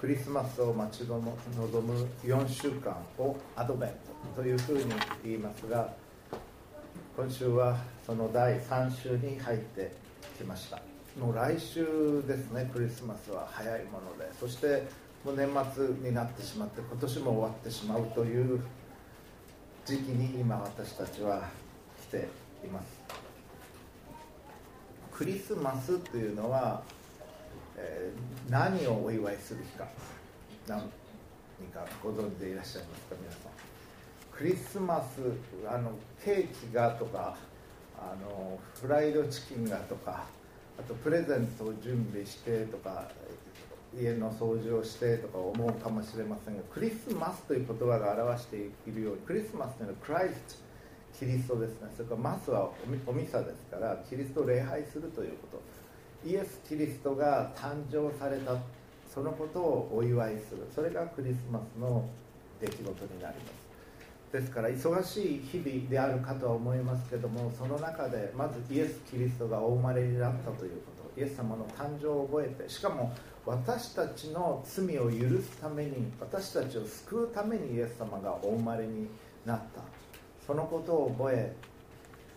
クリスマスを待ち望む4週間をアドベントというふうに言いますが今週はその第3週に入ってきました。もう来週ですねクリスマスは早いものでそしてもう年末になってしまって今年も終わってしまうという時期に今私たちは来ています。クリスマスというのは、え、何をお祝いする日か。何かご存知でいらっしゃいますか皆さん。クリスマスあのケーキがとかあのフライドチキンがとかあとプレゼントを準備してとか家の掃除をしてとか思うかもしれませんがクリスマスという言葉が表しているようにクリスマスというのはクライストキリストですね。それからマスはおミサですからキリストを礼拝するということ。イエス・キリストが誕生されたそのことをお祝いする。それがクリスマスの出来事になります。ですから忙しい日々であるかとは思いますけどもその中でまずイエス・キリストがお生まれになったということ。イエス様の誕生を覚えてしかも私たちの罪を許すために私たちを救うためにイエス様がお生まれになった。そのことを覚え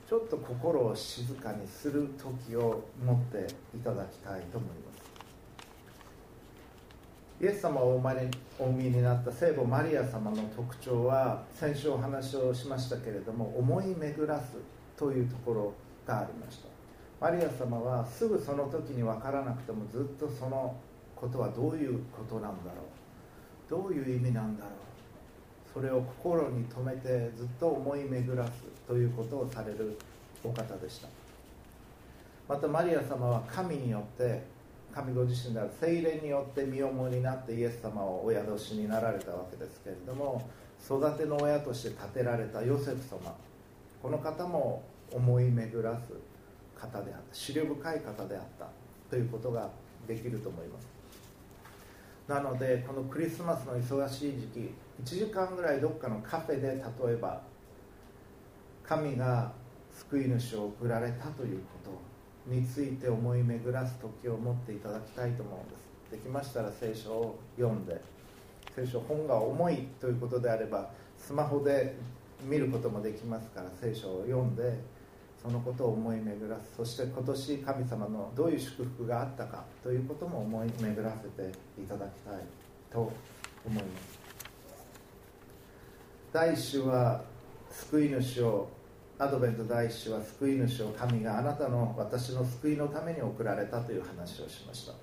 ちょっと心を静かにする時を持っていただきたいと思います。イエス様をお生まれお産みになった聖母マリア様の特徴は先週お話をしましたけれども思い巡らすというところがありました。マリア様はすぐその時に分からなくてもずっとそのことはどういうことなんだろう。どういう意味なんだろう。それを心に留めてずっと思い巡らすということをされるお方でした。またマリア様は神によって神ご自身である精霊によって身重になってイエス様をお宿しになられたわけですけれども育ての親として建てられたヨセフ様この方も思い巡らす方であった思慮深い方であったということができると思います。なのでこのクリスマスの忙しい時期1時間ぐらいどっかのカフェで例えば神が救い主を送られたということについて思い巡らす時を持っていただきたいと思うんです。できましたら聖書を読んで聖書本が重いということであればスマホで見ることもできますから聖書を読んでそのことを思い巡らす。そして今年神様のどういう祝福があったかということも思い巡らせていただきたいと思います。第一週は救い主をアドベント第一週は救い主を神があなたの私の救いのために送られたという話をしました。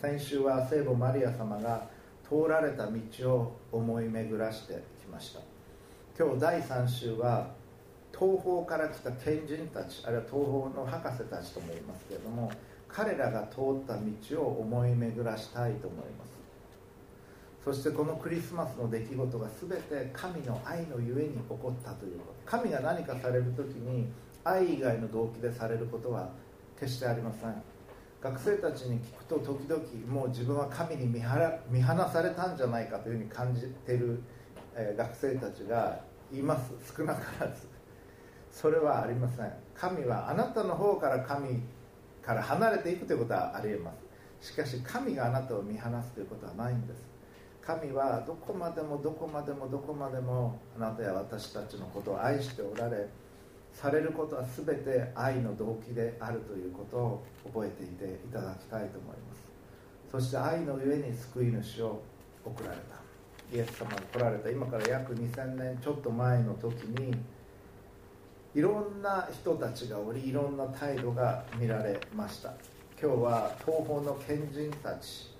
先週は聖母マリア様が通られた道を思い巡らしてきました。今日第3週は東方から来た賢人たちあるいは東方の博士たちとも言いますけれども彼らが通った道を思い巡らしたいと思います。そしてこのクリスマスの出来事が全て神の愛のゆえに起こったということ。神が何かされる時に愛以外の動機でされることは決してありません。学生たちに聞くと時々もう自分は神に見見放されたんじゃないかというふうに感じてる、え学生たちがいます。少なからず。それはありません。神はあなたの方から神から離れていくということはありえます。しかし神があなたを見放すということはないんです。神はどこまでもどこまでもどこまでもあなたや私たちのことを愛しておられされることは全て愛の動機であるということを覚えていていただきたいと思います。そして愛のゆえに救い主を送られた。イエス様が来られた。今から約2000年ちょっと前の時にいろんな人たちがおりいろんな態度が見られました。今日は東方の賢人たち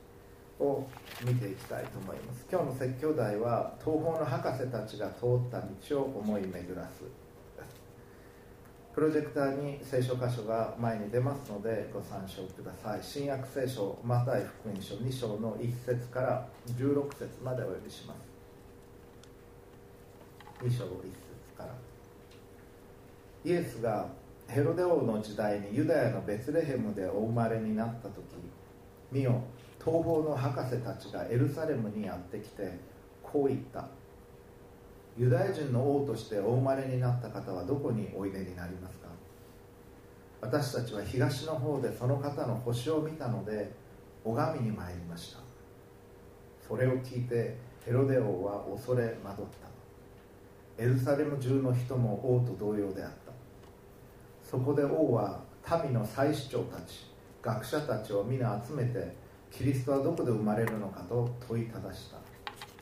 を見ていきたいと思います。今日の説教題は東方の博士たちが通った道を思い巡らすプロジェクターに聖書箇所が前に出ますのでご参照ください。新約聖書マタイ福音書2章の1節から16節までお読みします。2章1節から。イエスがヘロデ王の時代にユダヤのベツレヘムでお生まれになった時見よ東方の博士たちがエルサレムにやってきてこう言った。ユダヤ人の王としてお生まれになった方はどこにおいでになりますか？私たちは東の方でその方の星を見たので拝みに参りました。それを聞いてヘロデ王は恐れ惑った。エルサレム中の人も王と同様であった。そこで王は民の祭司長たち学者たちを皆集めてキリストはどこで生まれるのかと問いただした。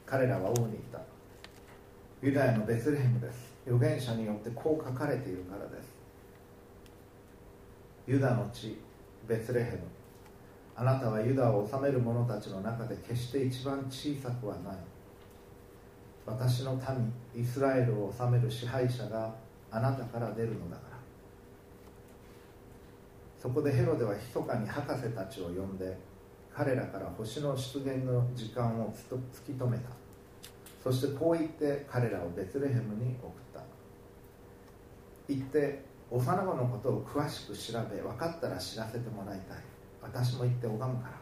彼らは王に言った。ユダヤのベツレヘムです。預言者によってこう書かれているからです。ユダの地ベツレヘム。あなたはユダを治める者たちの中で決して一番小さくはない。私の民イスラエルを治める支配者があなたから出るのだから。そこでヘロデは密かに博士たちを呼んで彼らから星の出現の時間を突き止めた。そしてこう言って彼らをベツレヘムに送った。行って幼子のことを詳しく調べ分かったら知らせてもらいたい。私も行って拝むから。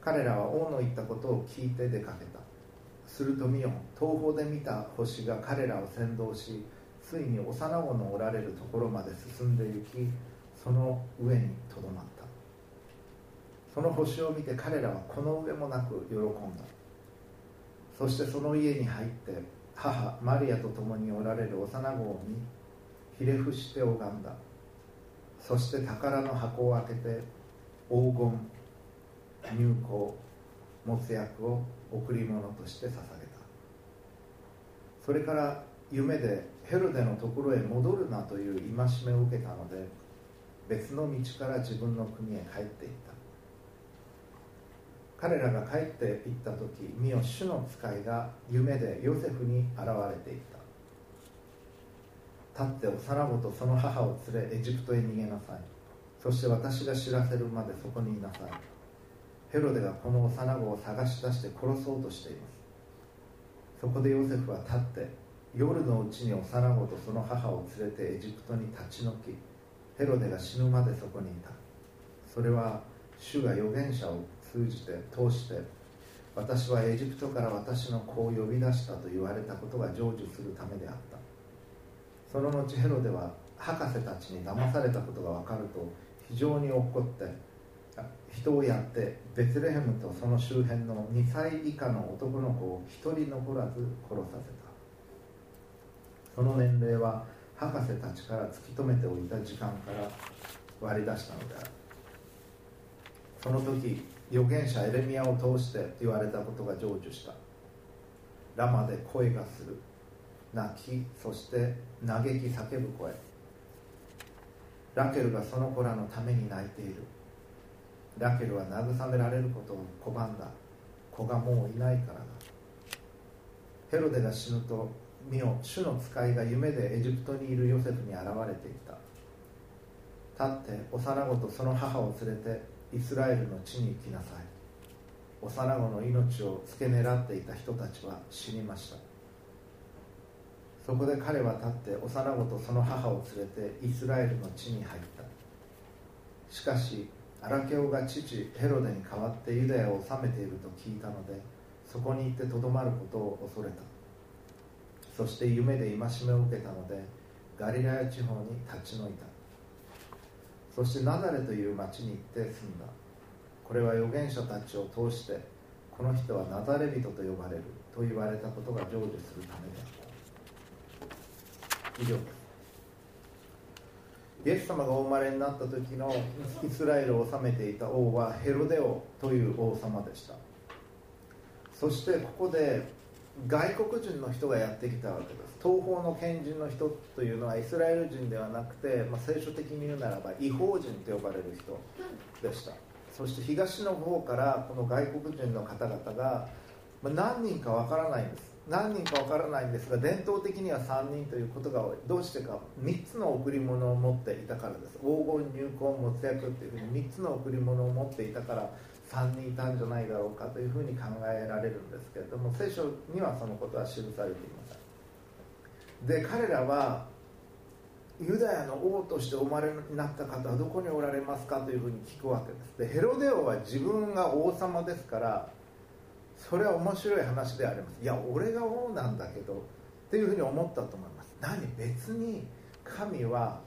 彼らは王の言ったことを聞いて出かけた。すると見よ東方で見た星が彼らを先導しついに幼子のおられるところまで進んで行きその上にとどまった。その星を見て彼らはこの上もなく喜んだ。そしてその家に入って母マリアと共におられる幼子を見ひれ伏して拝んだ。そして宝の箱を開けて黄金入香もつ薬を贈り物として捧げた。それから夢でヘロデのところへ戻るなという戒めを受けたので別の道から自分の国へ帰っていった。彼らが帰っていった時見よ主の使いが夢でヨセフに現れていた。立って幼子とその母を連れエジプトへ逃げなさい。そして私が知らせるまでそこにいなさい。ヘロデがこの幼子を探し出して殺そうとしています。そこでヨセフは立って夜のうちに幼子とその母を連れてエジプトに立ち退きヘロデが死ぬまでそこにいた。それは主が預言者を通じて通して私はエジプトから私の子を呼び出したと言われたことが成就するためであった。その後ヘロデは博士たちに騙されたことが分かると非常に怒って人をやってベツレヘムとその周辺の2歳以下の男の子を一人残らず殺させた。その年齢は博士たちから突き止めておいた時間から割り出したのである。その時預言者エレミアを通して言われたことが成就した。ラマで声がする。泣きそして嘆き叫ぶ声。ラケルがその子らのために泣いている。ラケルは慰められることを拒んだ。子がもういないからだ。ヘロデが死ぬと見よ主の使いが夢でエジプトにいるヨセフに現れていた。立って幼子とその母を連れてイスラエルの地に行きなさい。幼子の命を付け狙っていた人たちは死にました。そこで彼は立って幼子とその母を連れてイスラエルの地に入った。しかしアラケオが父ヘロデに代わってユダヤを治めていると聞いたのでそこに行ってとどまることを恐れた。そして夢で戒めを受けたのでガリラヤ地方に立ち退いた。そしてナザレという町に行って住んだ。これは預言者たちを通してこの人はナザレ人と呼ばれると言われたことが成就するためであった。以上です。イエス様がお生まれになった時のイスラエルを治めていた王はヘロデ王という王様でした。そしてここで外国人の人がやってきたわけです。東方の賢人の人というのはイスラエル人ではなくて、まあ、聖書的に言うならば違法人と呼ばれる人でした。そして東の方からこの外国人の方々が、まあ、何人かわからないんです。何人かわからないんですが伝統的には3人ということが多い。どうしてか3つの贈り物を持っていたからです。黄金入魂没薬っていうふうに3つの贈り物を持っていたから3人いたんじゃないだろうかというふうに考えられるんですけれども聖書にはそのことは記されていませんで彼らはユダヤの王としてお生まれになった方はどこにおられますかというふうに聞くわけです。でヘロデ王は自分が王様ですからそれは面白い話であります。いや俺が王なんだけどっていうふうに思ったと思います。何別に神は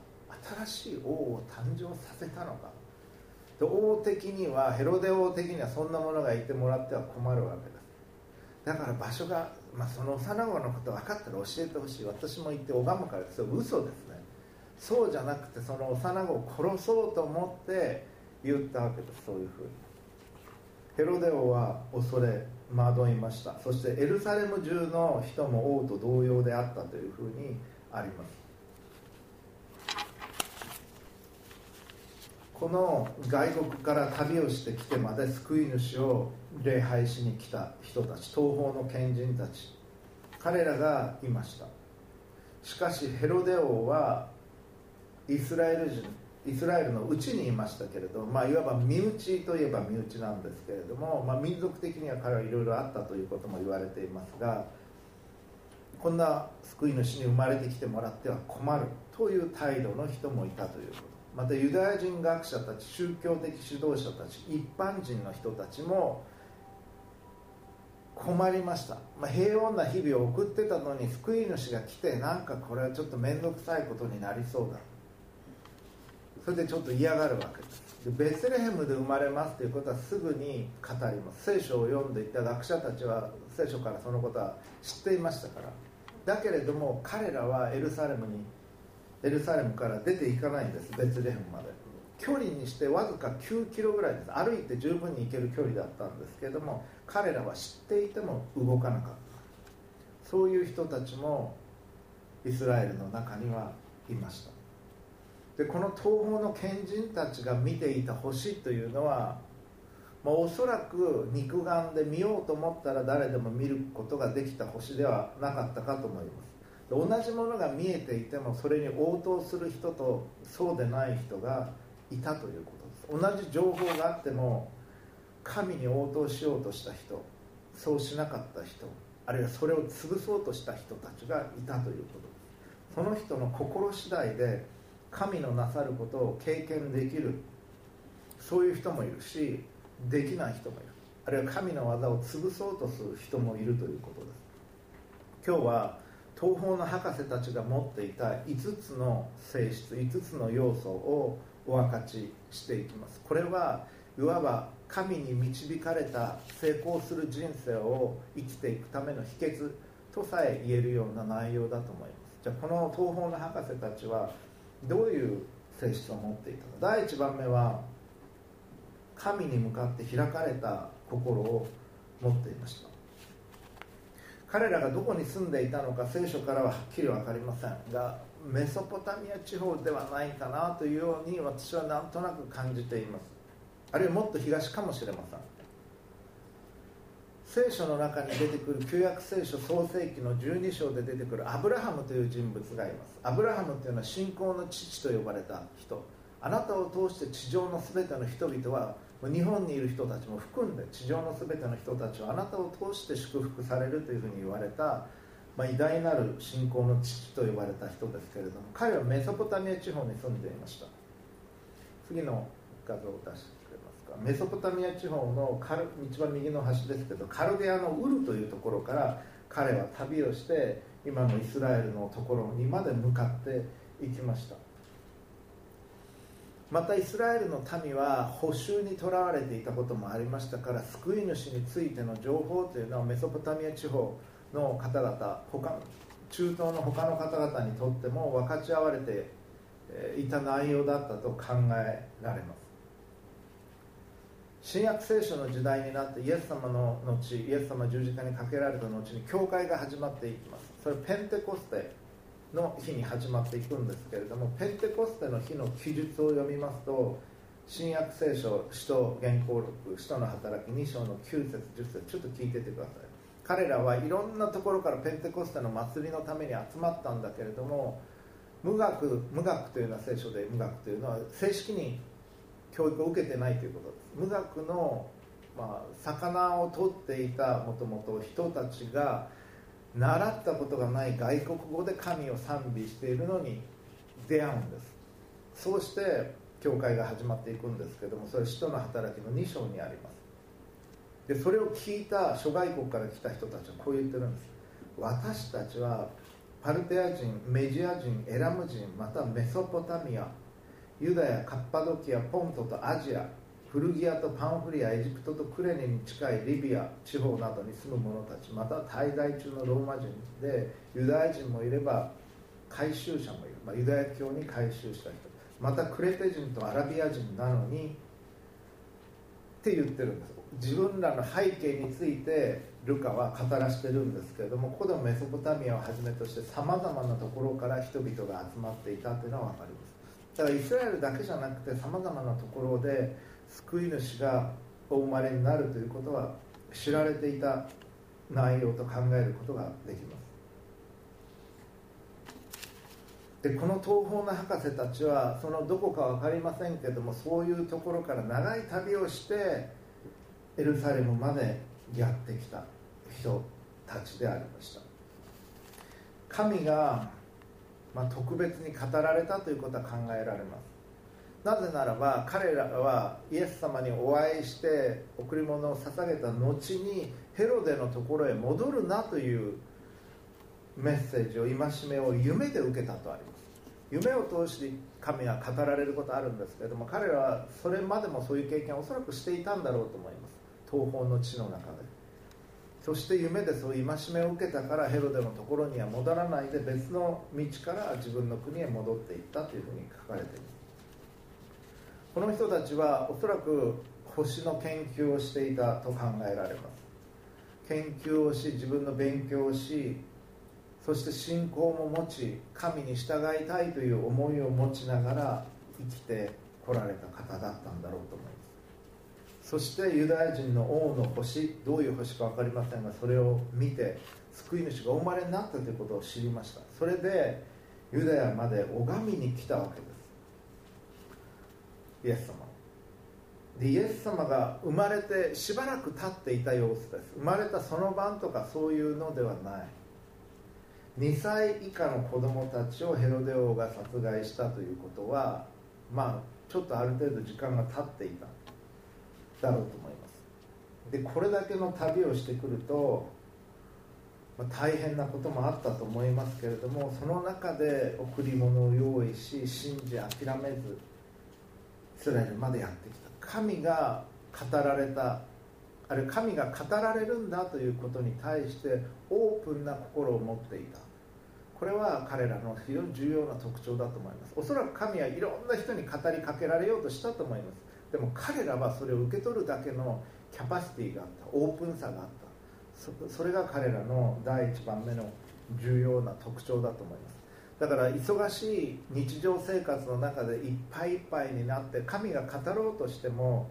新しい王を誕生させたのか。で王的にはヘロデ王的にはそんなものがいてもらっては困るわけですだから場所が、まあ、その幼子のこと分かったら教えてほしい。私も言って拝むからそれ嘘ですね。そうじゃなくてその幼子を殺そうと思って言ったわけです。そういうふうに。ヘロデ王は恐れ惑いました。そしてエルサレム中の人も王と同様であったというふうにあります。この外国から旅をしてきてまで救い主を礼拝しに来た人たち東方の賢人たち彼らがいました。しかしヘロデ王はイスラエル人イスラエルのうちにいましたけれど、まあ、いわば身内といえば身内なんですけれども、まあ、民族的には彼はいろいろあったということも言われていますがこんな救い主に生まれてきてもらっては困るという態度の人もいたということ。またユダヤ人学者たち宗教的指導者たち一般人の人たちも困りました、まあ、平穏な日々を送ってたのに救い主が来てなんかこれはちょっと面倒くさいことになりそうだ。それでちょっと嫌がるわけ。ですでベツレヘムで生まれますということはすぐに語ります。聖書を読んでいた学者たちは聖書からそのことは知っていましたから。だけれども彼らはエルサレムにエルサレムから出ていかないんですベツレヘムまで。距離にしてわずか9キロぐらいです。歩いて十分に行ける距離だったんですけども彼らは知っていても動かなかった。そういう人たちもイスラエルの中にはいました。でこの東方の賢人たちが見ていた星というのは、ま、おそらく肉眼で見ようと思ったら誰でも見ることができた星ではなかったかと思います。同じものが見えていてもそれに応答する人とそうでない人がいたということです。同じ情報があっても神に応答しようとした人そうしなかった人あるいはそれを潰そうとした人たちがいたということです。その人の心次第で神のなさることを経験できるそういう人もいるしできない人もいる。あるいは神の技を潰そうとする人もいるということです。今日は東方の博士たちが持っていた5つの性質5つの要素をお分かちしていきます。これはいわば神に導かれた成功する人生を生きていくための秘訣とさえ言えるような内容だと思います。じゃあこの東方の博士たちはどういう性質を持っていたか第1番目は神に向かって開かれた心を持っていました。彼らがどこに住んでいたのか聖書からははっきり分かりませんがメソポタミア地方ではないかなというように私はなんとなく感じています。あるいはもっと東かもしれません。聖書の中に出てくる旧約聖書創世記の12章で出てくるアブラハムという人物がいます。アブラハムというのは信仰の父と呼ばれた人。あなたを通して地上の全ての人々は日本にいる人たちも含んで地上の全ての人たちはあなたを通して祝福されるというふうに言われた、まあ、偉大なる信仰の父と呼ばれた人ですけれども彼はメソポタミア地方に住んでいました。次の画像を出してくれますか。メソポタミア地方のカル一番右の端ですけどカルデアのウルというところから彼は旅をして今のイスラエルのところにまで向かっていきました。またイスラエルの民は捕囚にとらわれていたこともありましたから救い主についての情報というのはメソポタミア地方の方々他中東の他の方々にとっても分かち合われていた内容だったと考えられます。新約聖書の時代になってイエス様の後イエス様十字架にかけられた後に教会が始まっていきます。それペンテコステの日に始まっていくんですけれどもペンテコステの日の記述を読みますと新約聖書使徒原稿録使徒の働き2章の9節10節ちょっと聞いててください。彼らはいろんなところからペンテコステの祭りのために集まったんだけれども無学無学というのは聖書で無学というのは正式に教育を受けてないということです。無学の、まあ、魚を取っていたもともと人たちが習ったことがない外国語で神を賛美しているのに出会うんです。そうして教会が始まっていくんですけどもそれ使徒の働きの2章にあります。でそれを聞いた諸外国から来た人たちはこう言ってるんです。私たちはパルテア人メジア人エラム人またメソポタミアユダヤカッパドキアポントとアジアフルギアとパンフリアエジプトとクレネに近いリビア地方などに住む者たちまた滞在中のローマ人でユダヤ人もいれば回収者もいる、まあ、ユダヤ教に回収した人またクレテ人とアラビア人なのにって言ってるんです。自分らの背景についてルカは語らしてるんですけれどもここでもメソポタミアをはじめとしてさまざまなところから人々が集まっていたというのは分かります。だからイスラエルだけじゃなくてさまざまなところで救い主がお生まれになるということは知られていた内容と考えることができます。でこの東方の博士たちはそのどこか分かりませんけどもそういうところから長い旅をしてエルサレムまでやってきた人たちでありました。神が、まあ、特別に語られたということは考えられます。なぜならば彼らはイエス様にお会いして贈り物を捧げた後にヘロデのところへ戻るなというメッセージを戒めを夢で受けたとあります。夢を通して神は語られることあるんですけれども彼らはそれまでもそういう経験をおそらくしていたんだろうと思います。東方の地の中で。そして夢でそういう戒めを受けたからヘロデのところには戻らないで別の道から自分の国へ戻っていったというふうに書かれています。この人たちはおそらく星の研究をしていたと考えられます。研究をし自分の勉強をしそして信仰も持ち神に従いたいという思いを持ちながら生きてこられた方だったんだろうと思います。そしてユダヤ人の王の星どういう星か分かりませんがそれを見て救い主がお生まれになったということを知りました。それでユダヤまで拝みに来たわけです。イエス様。でイエス様が生まれてしばらく経っていた様子です。生まれたその晩とかそういうのではない。2歳以下の子供たちをヘロデ王が殺害したということはまあちょっとある程度時間が経っていた。だろうと思います。でこれだけの旅をしてくると、まあ、大変なこともあったと思いますけれどもその中で贈り物を用意し信じ諦めずイスラエルまでやってきた。神が語られたあるいは神が語られるんだということに対してオープンな心を持っていた。これは彼らの非常に重要な特徴だと思います。おそらく神はいろんな人に語りかけられようとしたと思います。でも彼らはそれを受け取るだけのキャパシティがあった。オープンさがあった。それが彼らの第一番目の重要な特徴だと思います。だから忙しい日常生活の中でいっぱいいっぱいになって神が語ろうとしても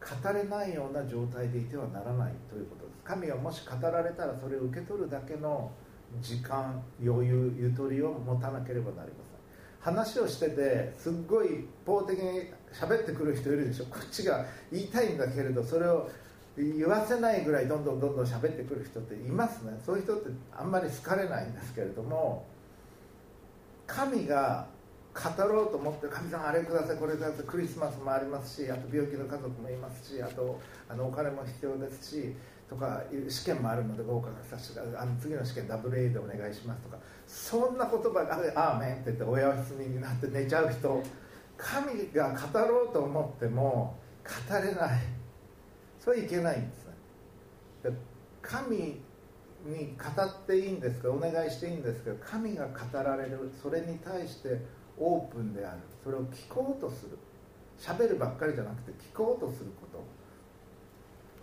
語れないような状態でいてはならないということです。神がもし語られたらそれを受け取るだけの時間余裕ゆとりを持たなければなりません。話をしててすっごい一方的に喋ってくる人いるでしょ？こっちが言いたいんだけれどそれを言わせないぐらいどんどんどんどん喋ってくる人っていますね。そういう人ってあんまり好かれないんですけれども神が語ろうと思って神さんあれくださいこれくださいクリスマスもありますしあと病気の家族もいますしあとあのお金も必要ですしとか試験もあるので合格させてあの次の試験 WA でお願いしますとかそんな言葉が「ああめん」って言ってお休みになって寝ちゃう人神が語ろうと思っても語れない。それはいけないんですね。神に語っていいんですかお願いしていいんですけど神が語られるそれに対してオープンである。それを聞こうとする。喋るばっかりじゃなくて聞こうとすること。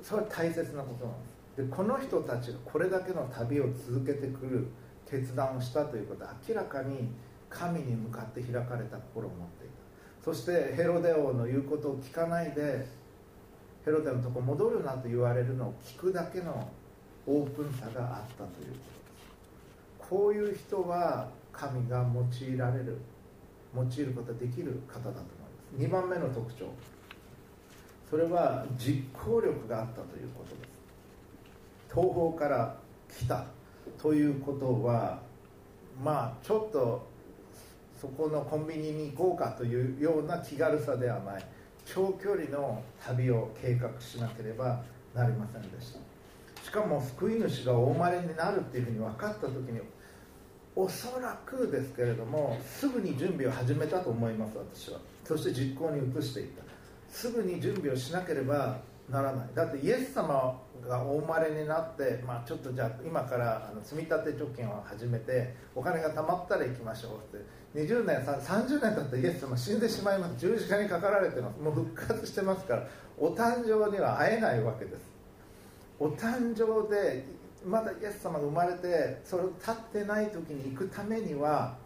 それは大切なことなんです。でこの人たちがこれだけの旅を続けてくる決断をしたということは明らかに神に向かって開かれた心を持っていた。そしてヘロデ王の言うことを聞かないでヘロデのとこ戻るなと言われるのを聞くだけのオープンさがあったということです。こういう人は神が用いられる用いることができる方だと思います。2番目の特徴。それは実行力があったということです。東方から来たということはまあちょっとそこのコンビニに行こうかというような気軽さではない。長距離の旅を計画しなければなりませんでした。しかも救い主がお生まれになるっていうふうに分かった時におそらくですけれどもすぐに準備を始めたと思います私は。そして実行に移していった。すぐに準備をしなければならない。だってイエス様がお生まれになって、まあ、ちょっとじゃあ今からあの積み立て貯金を始めてお金が貯まったら行きましょうって。20年30年経ってイエス様死んでしまいます。十字架にかかられてます。もう復活してますからお誕生には会えないわけです。お誕生でまだイエス様が生まれてそれを立ってない時に行くためには、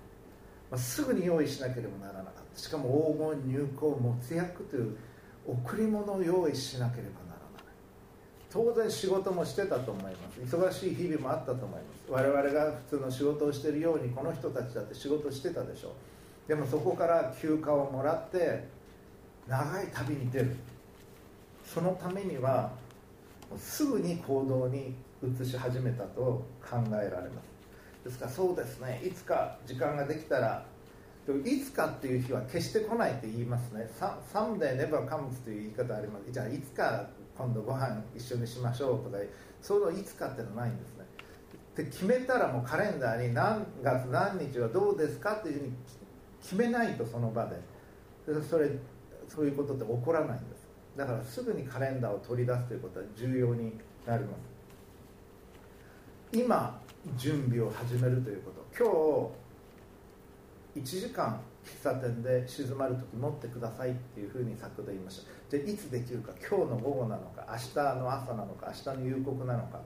ま、すぐに用意しなければならなかった。しかも黄金入港没薬という贈り物を用意しなければならない。当然仕事もしてたと思います。忙しい日々もあったと思います。我々が普通の仕事をしているようにこの人たちだって仕事してたでしょう。でもそこから休暇をもらって長い旅に出る。そのためにはすぐに行動に移し始めたと考えられますですからそうですねいつか時間ができたらいつかっていう日は決して来ないって言いますね。someday never comes という言い方あります。じゃあいつか今度ご飯一緒にしましょうとか、そのいつかっていうのはないんですね。で決めたらもうカレンダーに何月何日はどうですかっていうふうに決めないとその場でそれそういうことって起こらないんですだからすぐにカレンダーを取り出すということは重要になります。今準備を始めるということ。今日1時間喫茶店で静まる時持ってくださいっていうふうに先ほど言いました。じゃいつできるか。今日の午後なのか。明日の朝なのか。明日の夕刻なのか。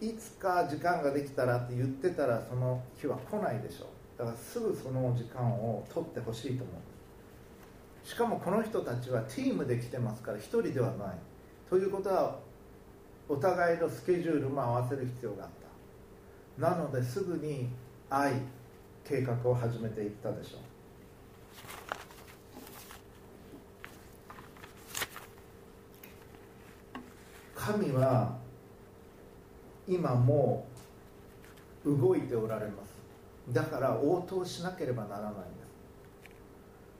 いつか時間ができたらって言ってたらその日は来ないでしょう。だからすぐその時間を取ってほしいと思う。しかもこの人たちはチームで来てますから1人ではない。ということはお互いのスケジュールも合わせる必要があった。なのですぐに愛計画を始めていったでしょう。神は今も動いておられます。だから応答しなければならない。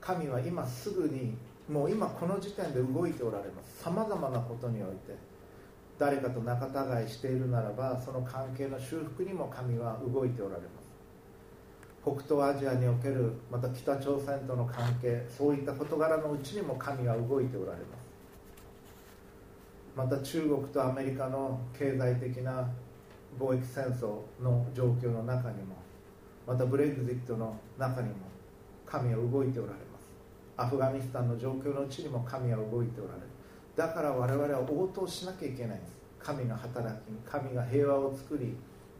神は今すぐにもう今この時点で動いておられます。さまざまなことにおいて誰かと仲違いしているならばその関係の修復にも神は動いておられます。北東アジアにおけるまた北朝鮮との関係そういった事柄のうちにも神は動いておられます。また中国とアメリカの経済的な貿易戦争の状況の中にもまたブレグジットの中にも神は動いておられます。アフガニスタンの状況のうちにも神は動いておられる。だから我々は応答しなきゃいけないんです。神の働きに神が平和を作り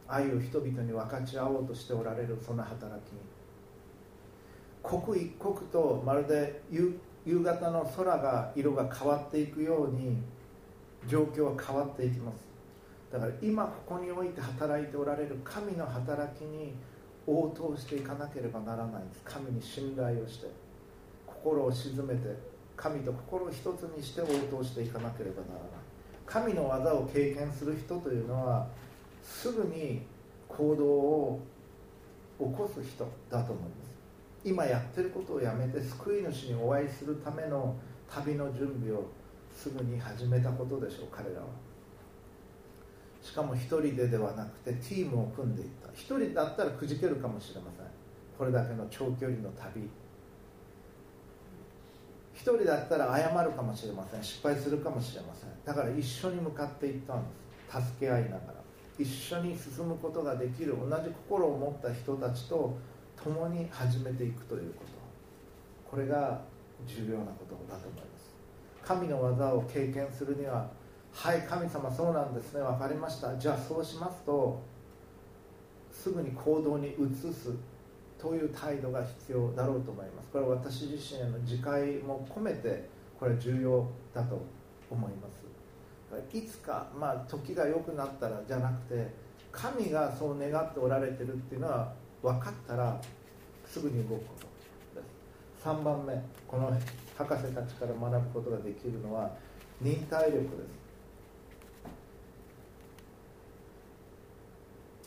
愛を人々に分かち合おうとしておられるその働きに。刻一刻とまるで夕方の空が色が変わっていくように状況は変わっていきます。だから今ここにおいて働いておられる神の働きに応答していかなければならないんです。神に信頼をして。心を鎮めて神と心を一つにして応答していかなければならない。神の技を経験する人というのはすぐに行動を起こす人だと思います。今やってることをやめて救い主にお会いするための旅の準備をすぐに始めたことでしょう彼らは。しかも一人でではなくてチームを組んでいった。一人だったらくじけるかもしれません。これだけの長距離の旅。一人だったら謝るかもしれません。失敗するかもしれません。だから一緒に向かっていったんです。助け合いながら。一緒に進むことができる同じ心を持った人たちと共に始めていくということ。これが重要なことだと思います。神の技を経験するにははい神様そうなんですね。分かりました。じゃあそうしますとすぐに行動に移すという態度が必要だろうと思います。これは私自身への自戒も込めてこれは重要だと思います。いつかまあ時が良くなったらじゃなくて神がそう願っておられてるっていうのは分かったらすぐに動くことです。3番目この博士たちから学ぶことができるのは忍耐力です。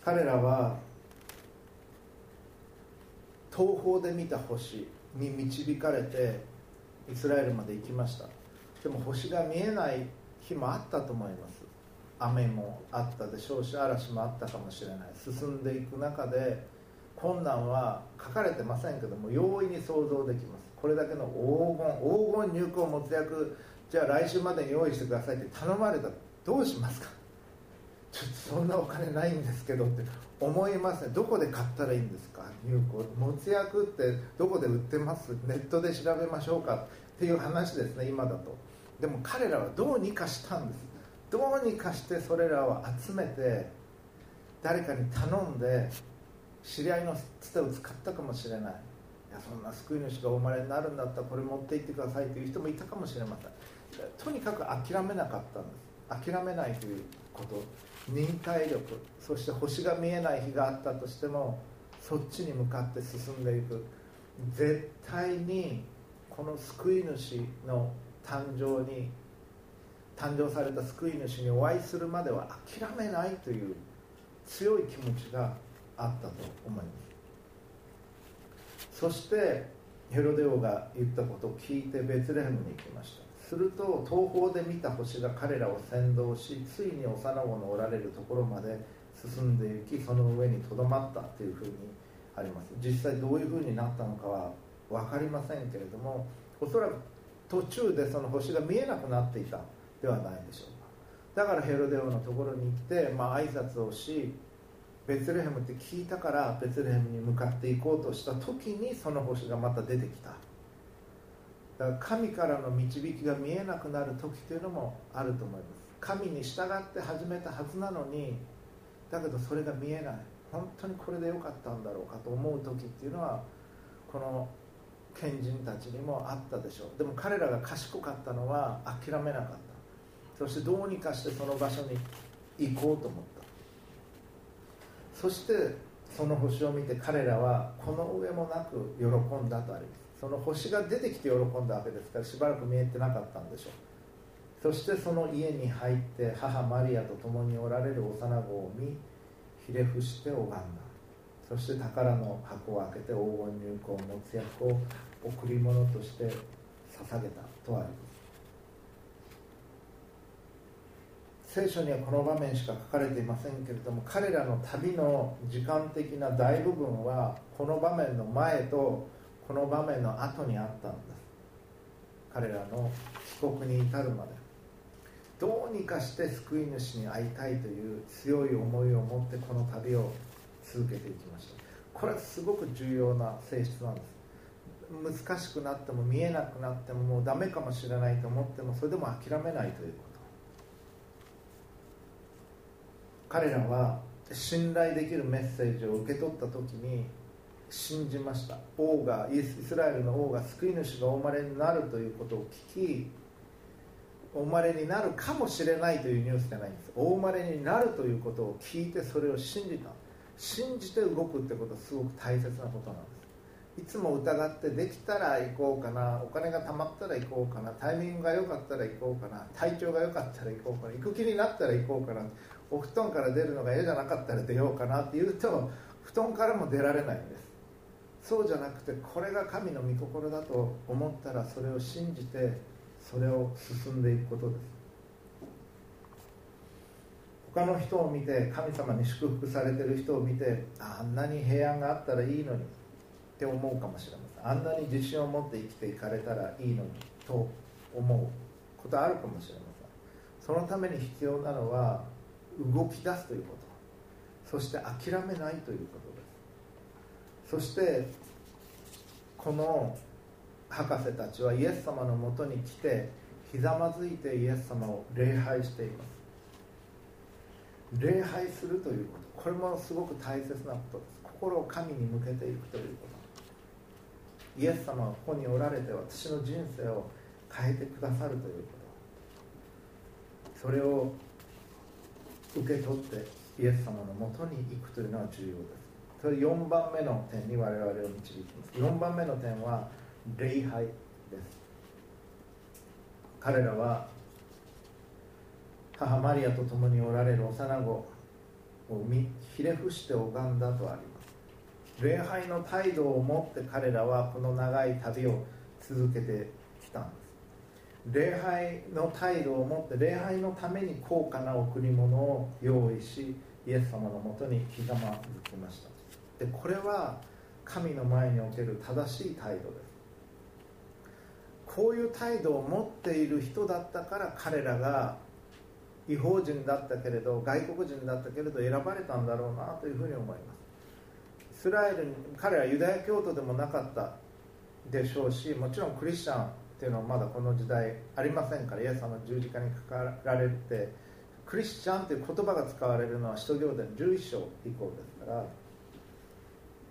彼らは東方で見た星に導かれてイスラエルまで行きました。でも星が見えない日もあったと思います。雨もあったでしょうし嵐もあったかもしれない。進んでいく中で困難は書かれてませんけども容易に想像できます。これだけの黄金黄金入港没薬じゃあ来週までに用意してくださいって頼まれたらどうしますか？ちょっとそんなお金ないんですけどって思いますね。どこで買ったらいいんですか？入庫。もつ薬ってどこで売ってます？ネットで調べましょうかっていう話ですね今だと。でも彼らはどうにかしたんですどうにかしてそれらを集めて誰かに頼んで知り合いのつてを使ったかもしれない。いやそんな救い主がお生まれになるんだったらこれ持って行ってくださいという人もいたかもしれません。とにかく諦めなかったんです。諦めないということ。忍耐力そして星が見えない日があったとしてもそっちに向かって進んでいく。絶対にこの救い主の誕生に誕生された救い主にお会いするまでは諦めないという強い気持ちがあったと思います。そしてヘロデオが言ったことを聞いてベツレヘムに行きました。すると東方で見た星が彼らを先導しついに幼子のおられるところまで進んでいきその上にとどまったというふうにあります。実際どういうふうになったのかは分かりませんけれどもおそらく途中でその星が見えなくなっていたではないでしょうか。だからヘロデオのところに行って、まあ挨拶をしベツレヘムって聞いたからベツレヘムに向かっていこうとした時にその星がまた出てきた。だから神からの導きが見えなくなる時というのもあると思います。神に従って始めたはずなのにだけどそれが見えない。本当にこれでよかったんだろうかと思う時っていうのはこの賢人たちにもあったでしょう。でも彼らが賢かったのは諦めなかった。そしてどうにかしてその場所に行こうと思った。そしてその星を見て彼らはこの上もなく喜んだとあります。その星が出てきて喜んだわけですからしばらく見えてなかったんでしょう。そしてその家に入って母マリアと共におられる幼子を見ひれ伏して拝んだ。そして宝の箱を開けて黄金入香を持つ役を贈り物として捧げたとあります。聖書にはこの場面しか書かれていませんけれども彼らの旅の時間的な大部分はこの場面の前とこの場面の後にあったんです彼らの帰国に至るまで。どうにかして救い主に会いたいという強い思いを持ってこの旅を続けていきました。これはすごく重要な性質なんです。難しくなっても見えなくなってももうダメかもしれないと思ってもそれでも諦めないということ。彼らは信頼できるメッセージを受け取った時に信じました。王がイスラエルの王が救い主がお生まれになるということを聞きお生まれになるかもしれないというニュースじゃないんです。お生まれになるということを聞いてそれを信じた。信じて動くってことはすごく大切なことなんです。いつも疑ってできたら行こうかなお金が貯まったら行こうかなタイミングが良かったら行こうかな体調が良かったら行こうかな行く気になったら行こうかなお布団から出るのが嫌じゃなかったら出ようかなって言うと布団からも出られないんです。そうじゃなくてこれが神の御心だと思ったらそれを信じてそれを進んでいくことです。他の人を見て神様に祝福されてる人を見てあんなに平安があったらいいのにって思うかもしれません。あんなに自信を持って生きていかれたらいいのにと思うことあるかもしれません。そのために必要なのは動き出すということ。そして諦めないということ。そしてこの博士たちはイエス様のもとに来てひざまずいてイエス様を礼拝しています。礼拝するということ。これもすごく大切なことです。心を神に向けていくということ。イエス様はここにおられて私の人生を変えてくださるということ。それを受け取ってイエス様のもとに行くというのは重要です。それ4番目の点に我々を導きます。4番目の点は礼拝です。彼らは母マリアと共におられる幼子を見ひれ伏して拝んだとあります。礼拝の態度を持って彼らはこの長い旅を続けてきたんです。礼拝の態度を持って礼拝のために高価な贈り物を用意しイエス様のもとにひざまずきました。でこれは神の前における正しい態度です。こういう態度を持っている人だったから彼らが違法人だったけれど外国人だったけれど選ばれたんだろうなというふうに思います。イスラエルに彼はユダヤ教徒でもなかったでしょうしもちろんクリスチャンっていうのはまだこの時代ありませんからイエス様の十字架にかかられてクリスチャンという言葉が使われるのは使徒行伝11章以降ですから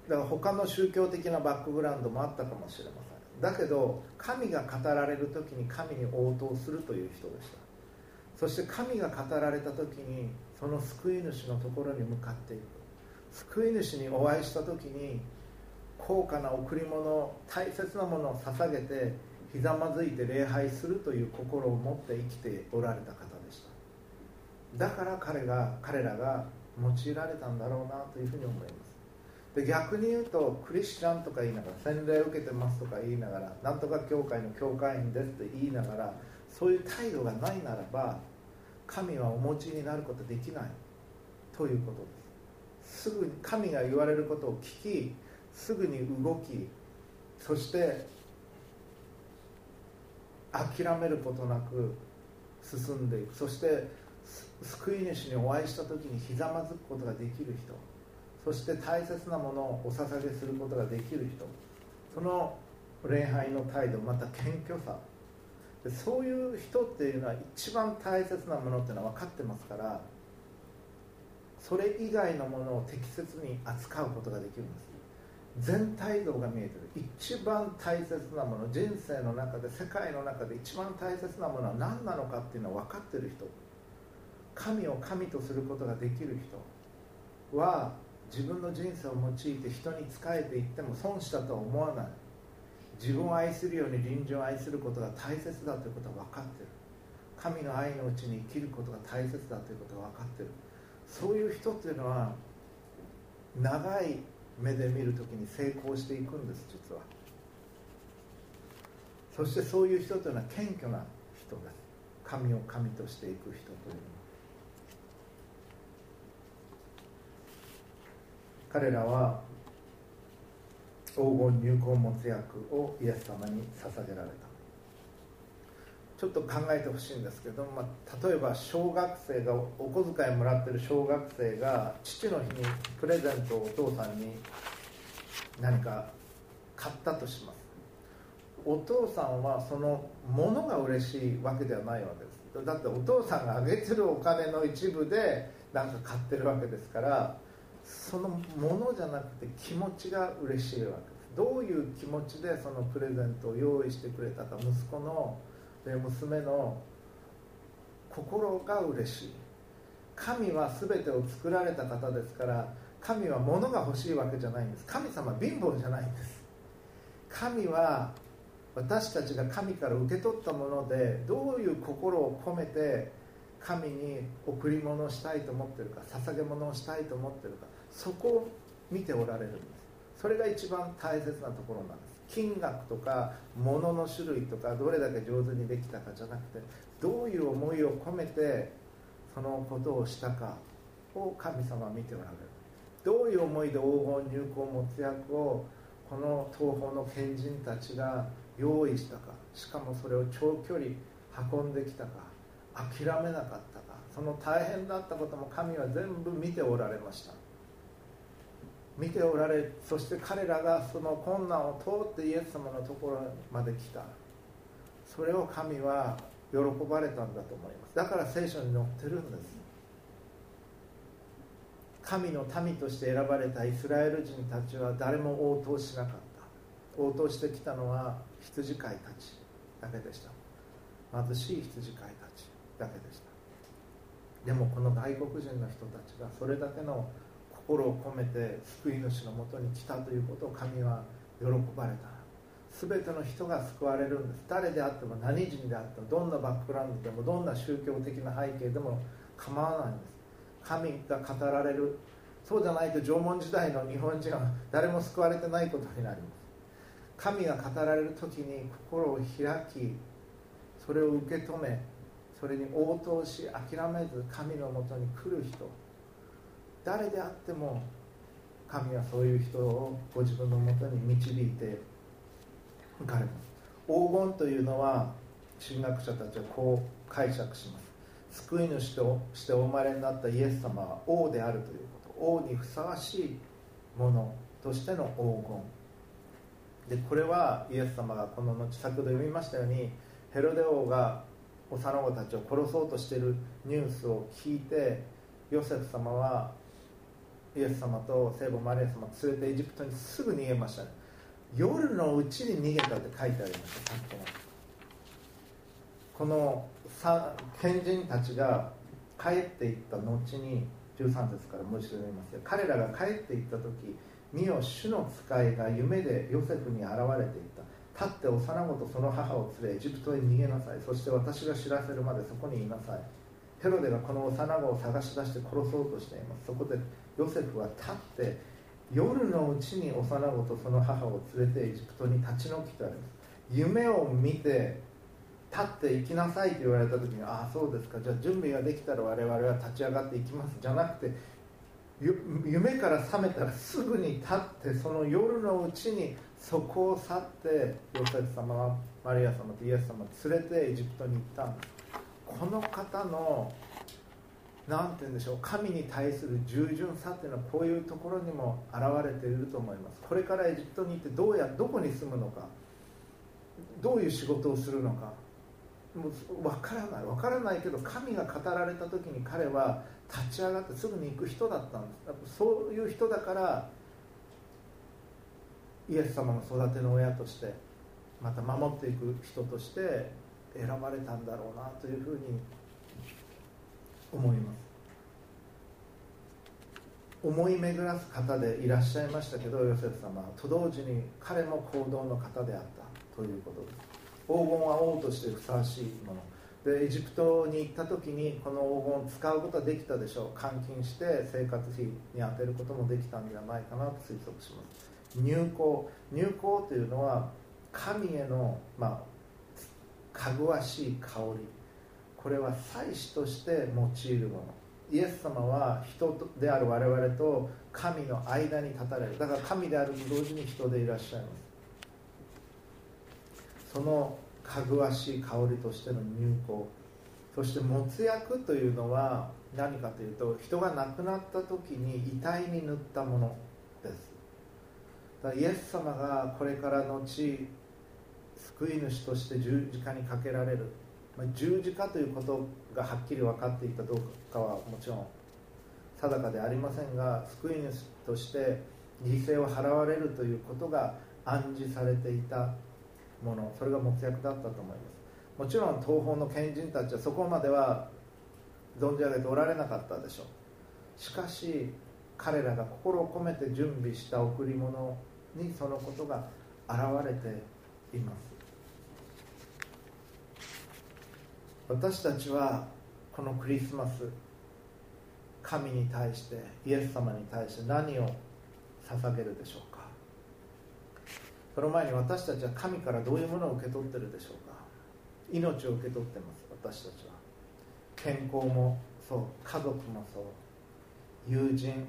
だから他の宗教的なバックグラウンドもあったかもしれません。だけど神が語られる時に神に応答するという人でした。そして神が語られた時にその救い主のところに向かっていく。救い主にお会いした時に高価な贈り物大切なものを捧げてひざまずいて礼拝するという心を持って生きておられた方でした。だから彼が彼らが用いられたんだろうなというふうに思います。で逆に言うとクリスチャンとか言いながら洗礼を受けてますとか言いながらなんとか教会の教会員ですと言いながらそういう態度がないならば神はお持ちになることできないということです。すぐに神が言われることを聞きすぐに動きそして諦めることなく進んでいく。そして救い主にお会いした時にひざまずくことができる人。そして大切なものをお捧げすることができる人その礼拝の態度また謙虚さ。でそういう人っていうのは一番大切なものっていうのは分かってますからそれ以外のものを適切に扱うことができるんです。全体像が見えてる。一番大切なもの人生の中で世界の中で一番大切なものは何なのかっていうのは分かってる人。神を神とすることができる人は自分の人生を用いて人に仕えていっても損したとは思わない。自分を愛するように隣人を愛することが大切だということは分かってる。神の愛のうちに生きることが大切だということが分かってる。そういう人っていうのは長い目で見るときに成功していくんです実は。そしてそういう人というのは謙虚な人です。神を神としていく人というのは。彼らは黄金入港持つ役をイエス様に捧げられた。ちょっと考えてほしいんですけど、まあ、例えば小学生がお小遣いもらってる小学生が父の日にプレゼントをお父さんに何か買ったとします。お父さんはそのものが嬉しいわけではないわけです。だってお父さんがあげてるお金の一部で何か買ってるわけですからそのものじゃなくて気持ちが嬉しいわけ。ですどういう気持ちでそのプレゼントを用意してくれたか息子の娘の心が嬉しい。神は全てを作られた方ですから神は物が欲しいわけじゃないんです。神様は貧乏じゃないんです。神は私たちが神から受け取ったものでどういう心を込めて神に贈り物をしたいと思ってるか捧げ物をしたいと思ってるか。そこを見ておられるんです。それが一番大切なところなんです。金額とか物の種類とかどれだけ上手にできたかじゃなくてどういう思いを込めてそのことをしたかを神様は見ておられる。どういう思いで黄金入港持つ役をこの東方の賢人たちが用意したか。しかもそれを長距離運んできたか。諦めなかったか。その大変だったことも神は全部見ておられました。見ておられそして彼らがその困難を通ってイエス様のところまで来た。それを神は喜ばれたんだと思います。だから聖書に載ってるんです。神の民として選ばれたイスラエル人たちは誰も応答しなかった。応答してきたのは羊飼いたちだけでした。貧しい羊飼いたちだけでした。でもこの外国人の人たちがそれだけの心を込めて救い主のもとに来たということを神は喜ばれた。全ての人が救われるんです。誰であっても何人であってもどんなバックグラウンドでもどんな宗教的な背景でも構わないんです。神が語られる。そうじゃないと縄文時代の日本人は誰も救われてないことになります。神が語られる時に心を開きそれを受け止めそれに応答し諦めず神のもとに来る人。誰であっても神はそういう人をご自分のもとに導いて行かれます。黄金というのは神学者たちはこう解釈します。救い主としてお生まれになったイエス様は王であるということ。王にふさわしいものとしての黄金。でこれはイエス様がこの後先ほど読みましたようにヘロデ王が幼子たちを殺そうとしているニュースを聞いてヨセフ様はイエス様と聖母マリア様を連れてエジプトにすぐ逃げましたね。夜のうちに逃げたって書いてありましたこの賢人たちが帰っていった後に13節からもう一度読みますが彼らが帰っていった時見よ主の使いが夢でヨセフに現れていた。立って幼子とその母を連れエジプトへ逃げなさい。そして私が知らせるまでそこにいなさい。ヘロデがこの幼子を探し出して殺そうとしています。そこでヨセフは立って夜のうちに幼子とその母を連れてエジプトに立ち退きとあります。夢を見て立って行きなさいと言われた時にああそうですかじゃあ準備ができたら我々は立ち上がっていきます。じゃなくて夢から覚めたらすぐに立ってその夜のうちにそこを去ってヨセフ様はマリア様とイエス様を連れてエジプトに行ったんです。この方の何て言うんでしょう。神に対する従順さっていうのはこういうところにも現れていると思います。これからエジプトに行ってどうやどこに住むのか。どういう仕事をするのか。もう分からない。分からないけど神が語られた時に彼は立ち上がってすぐに行く人だったんです。そういう人だからイエス様の育ての親としてまた守っていく人として選ばれたんだろうなというふうに思います。思い巡らす方でいらっしゃいましたけどヨセフ様と同時に彼も行動の方であったということです。黄金は王としてふさわしいもの。でエジプトに行った時にこの黄金を使うことはできたでしょう。換金して生活費に充てることもできたんではないかなと推測します。入香入香というのは神への、まあ、かぐわしい香り。これは祭司として用いるもの。イエス様は人である我々と神の間に立たれる。だから神であると同時に人でいらっしゃいます。そのかぐわしい香りとしての入香。そしてもつ薬というのは何かというと人が亡くなった時に遺体に塗ったものです。だからイエス様がこれから後救い主として十字架にかけられる。まあ、十字架ということがはっきり分かっていたどうかはもちろん定かでありませんが救い主として犠牲を払われるということが暗示されていたものそれが目薬だったと思います。もちろん東方の賢人たちはそこまでは存じ上げておられなかったでしょう。しかし彼らが心を込めて準備した贈り物にそのことが現れています。私たちはこのクリスマス神に対してイエス様に対して何を捧げるでしょうか？その前に私たちは神からどういうものを受け取ってるでしょうか？命を受け取ってます私たちは。健康もそう家族もそう友人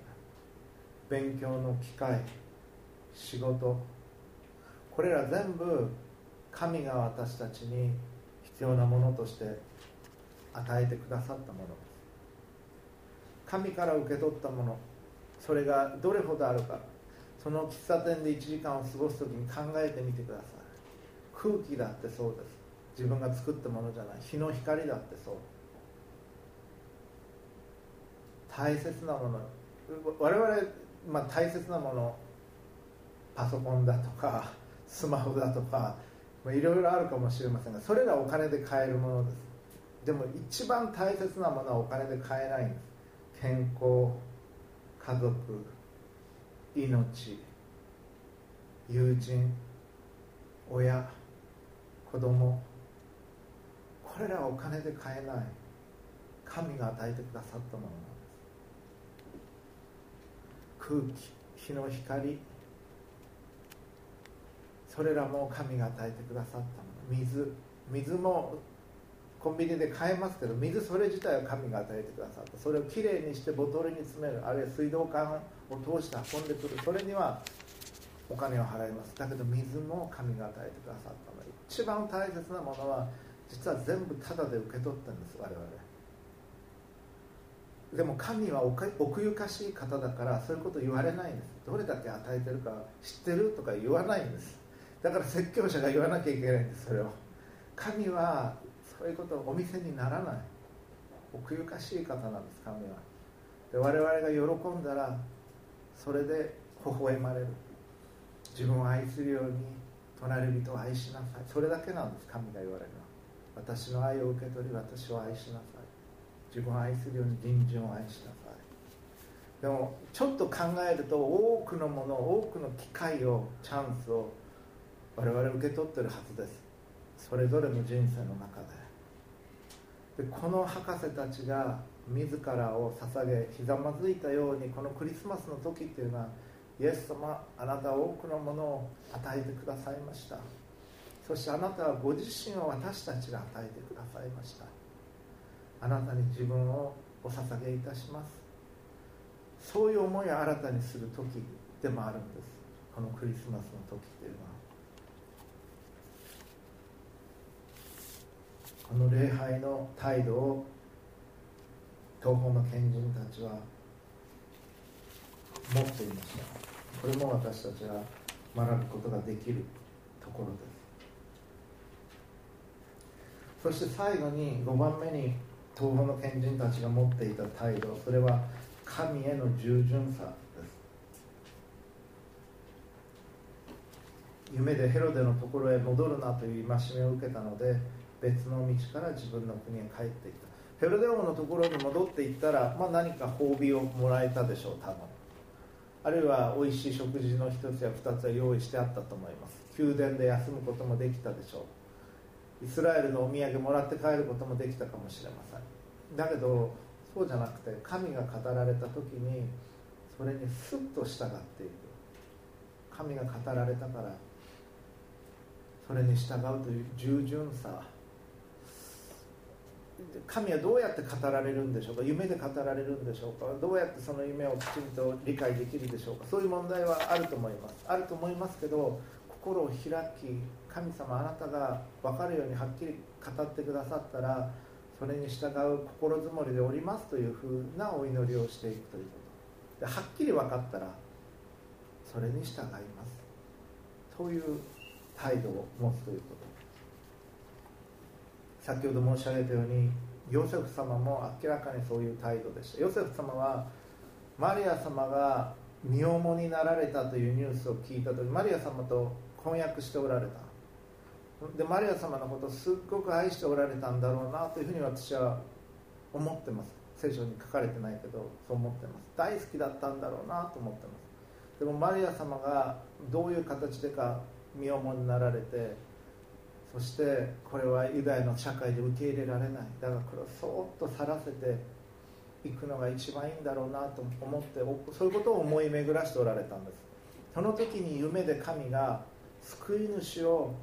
勉強の機会仕事。これら全部神が私たちに必要なものとして与えてくださったもの。神から受け取ったもの。それがどれほどあるか。その喫茶店で1時間を過ごす時に考えてみてください。空気だってそうです。自分が作ったものじゃない。日の光だってそう。大切なもの。我々、まあ、大切なもの。パソコンだとかスマホだとかいろいろあるかもしれませんがそれらお金で買えるものです。でも一番大切なものはお金で買えないんです。健康家族命友人親子供。これらはお金で買えない。神が与えてくださったものなんです。空気日の光。それらも神が与えてくださったもの。水水もコンビニで買えますけど水それ自体は神が与えてくださった。それをきれいにしてボトルに詰める。あるいは水道管を通して運んでくる。それにはお金を払います。だけど水も神が与えてくださったの。一番大切なものは実は全部タダで受け取ったんです我々。でも神は奥ゆかしい方だからそういうこと言われないんです。どれだけ与えてるか知ってるとか言わないんです。だから説教者が言わなきゃいけないんですそれを。神はそういうことをお見せにならない。奥ゆかしい方なんです神は。で我々が喜んだらそれで微笑まれる。自分を愛するように隣人を愛しなさい。それだけなんです神が言われるのは。私の愛を受け取り私を愛しなさい。自分を愛するように隣人を愛しなさい。でもちょっと考えると多くのもの多くの機会をチャンスを我々受け取ってるはずです。それぞれの人生の中で。でこの博士たちが自らを捧げひざまずいたようにこのクリスマスの時っていうのはイエス様あなたは多くのものを与えてくださいました。そしてあなたはご自身を私たちが与えてくださいました。あなたに自分をお捧げいたします。そういう思いを新たにする時でもあるんです。このクリスマスの時っていうのは。この礼拝の態度を東方の賢人たちは持っていました。これも私たちが学ぶことができるところです。そして最後に5番目に東方の賢人たちが持っていた態度それは神への従順さです。夢でヘロデのところへ戻るなという戒めを受けたので別の道から自分の国へ帰ってきた。ヘロデ王のところに戻っていったら、まあ、何か褒美をもらえたでしょう多分。あるいは美味しい食事の一つや二つは用意してあったと思います。宮殿で休むこともできたでしょう。イスラエルのお土産もらって帰ることもできたかもしれません。だけどそうじゃなくて神が語られた時にそれにスッと従っていく。神が語られたからそれに従うという従順さ神はどうやって語られるんでしょうか？夢で語られるんでしょうか？どうやってその夢をきちんと理解できるでしょうか？そういう問題はあると思います。あると思いますけど心を開き神様あなたが分かるようにはっきり語ってくださったらそれに従う心づもりでおりますというふうなお祈りをしていくということ。ではっきり分かったらそれに従います。という態度を持つということ。先ほど申し上げたようにヨセフ様も明らかにそういう態度でした。ヨセフ様はマリア様が身重になられたというニュースを聞いた時マリア様と婚約しておられた。でマリア様のことをすっごく愛しておられたんだろうなというふうに私は思ってます。聖書に書かれてないけどそう思ってます。大好きだったんだろうなと思ってます。でもマリア様がどういう形でか身重になられてそしてこれはユダヤの社会で受け入れられない。だからこれをそっと去らせていくのが一番いいんだろうなと思ってそういうことを思い巡らしておられたんです。その時に夢で神が救い主を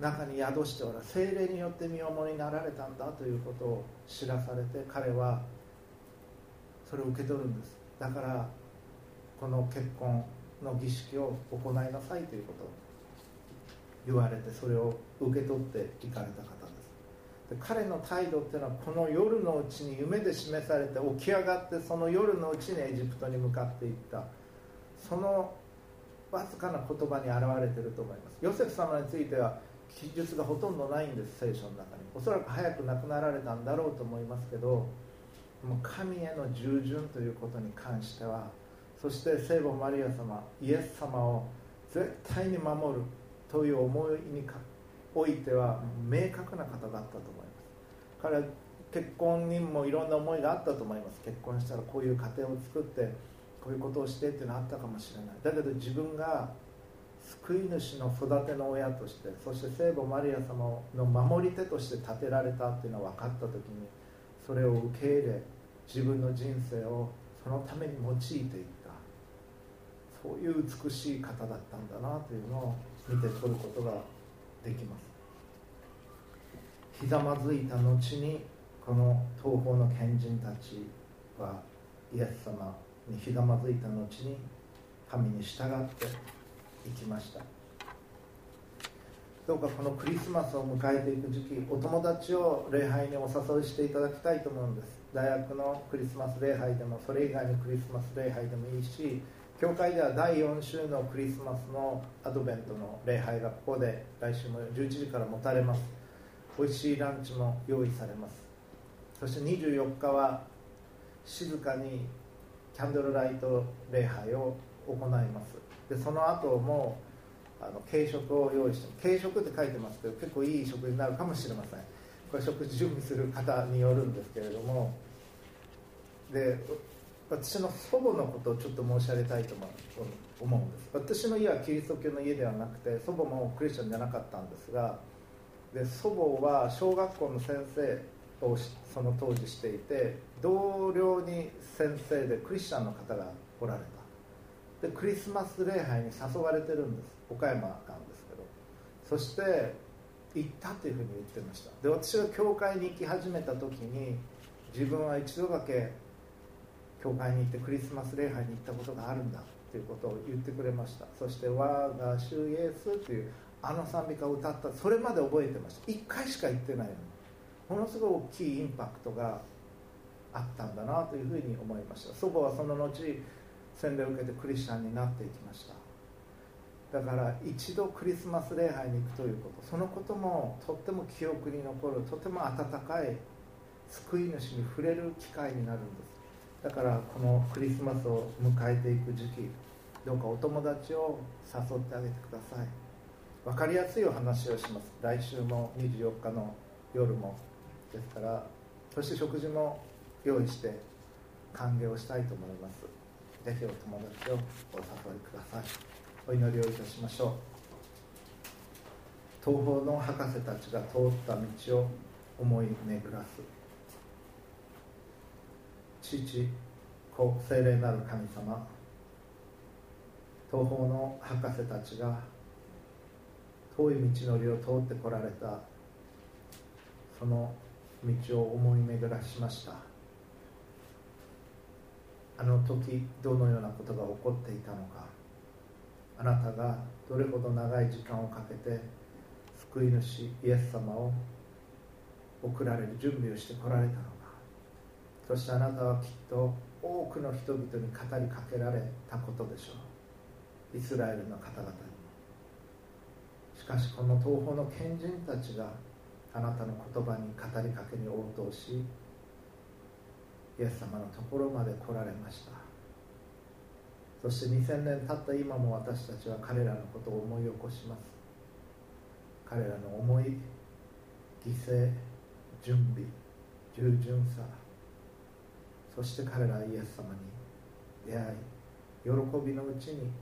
中に宿しておら精霊によって身重になられたんだということを知らされて彼はそれを受け取るんです。だからこの結婚の儀式を行いなさいということ。言われてそれを受け取っていかれた方です。で彼の態度っていうのはこの夜のうちに夢で示されて起き上がってその夜のうちにエジプトに向かっていった。そのわずかな言葉に表れてると思います。ヨセフ様については記述がほとんどないんです聖書の中に。おそらく早く亡くなられたんだろうと思いますけどもう神への従順ということに関してはそして聖母マリア様イエス様を絶対に守る。という思いにおいては明確な方だったと思います。彼は結婚にもいろんな思いがあったと思います。結婚したらこういう家庭を作ってこういうことをしてっていうのはあったかもしれない。だけど自分が救い主の育ての親としてそして聖母マリア様の守り手として立てられたっていうのが分かった時にそれを受け入れ自分の人生をそのために用いていった。そういう美しい方だったんだなというのを見て取ることができます。ひざまずいた後にこの東方の賢人たちはイエス様にひざまずいた後に神に従っていきました。どうかこのクリスマスを迎えていく時期お友達を礼拝にお誘いしていただきたいと思うんです。大学のクリスマス礼拝でもそれ以外にクリスマス礼拝でもいいし教会では第4週のクリスマスのアドベントの礼拝がここで来週も11時から持たれます。美味しいランチも用意されます。そして24日は静かにキャンドルライト礼拝を行います。でその後もあの軽食を用意して軽食って書いてますけど結構いい食事になるかもしれません。これ食事準備する方によるんですけれども。で私の祖母のことをちょっと申し上げたいと思うんです。私の家はキリスト教の家ではなくて祖母もクリスチャンじゃなかったんですがで祖母は小学校の先生をその当時していて同僚に先生でクリスチャンの方がおられた。でクリスマス礼拝に誘われてるんです。岡山なんですけど。そして行ったというふうに言ってました。で私が教会に行き始めた時に自分は一度だけ教会に行ってクリスマス礼拝に行ったことがあるんだということを言ってくれました。そして「我が主イエス」というあの賛美歌を歌った。それまで覚えてました。1回しか行ってないのに。ものすごい大きいインパクトがあったんだなというふうに思いました。祖母はその後洗礼を受けてクリスチャンになっていきました。だから一度クリスマス礼拝に行くということ。そのこともとっても記憶に残るとても温かい救い主に触れる機会になるんです。だからこのクリスマスを迎えていく時期どうかお友達を誘ってあげてください。分かりやすいお話をします。来週も24日の夜も。ですからそして食事も用意して歓迎をしたいと思います。ぜひお友達をお誘いください。お祈りをいたしましょう。東方の博士たちが通った道を思い巡らす。父子精霊なる神様。東方の博士たちが遠い道のりを通ってこられた。その道を思い巡らしました。あの時どのようなことが起こっていたのか。あなたがどれほど長い時間をかけて救い主イエス様を送られる準備をしてこられたのか。そしてあなたはきっと多くの人々に語りかけられたことでしょう。イスラエルの方々に。もしかしこの東方の賢人たちがあなたの言葉に語りかけに応答しイエス様のところまで来られました。そして2000年経った今も私たちは彼らのことを思い起こします。彼らの思い犠牲準備従順さそして彼らはイエス様に出会い喜びのうちに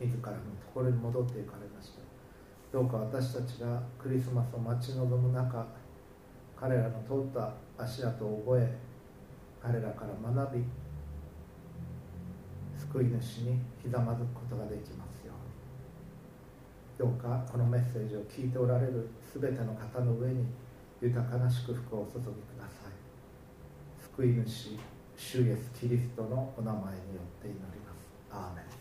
自らのところに戻っていかれました。どうか私たちがクリスマスを待ち望む中彼らの通った足跡を覚え彼らから学び救い主にひざまずくことができますように。どうかこのメッセージを聞いておられる全ての方の上に豊かな祝福をお注ぎください。救い主主イエスキリストのお名前によって祈ります。アーメン。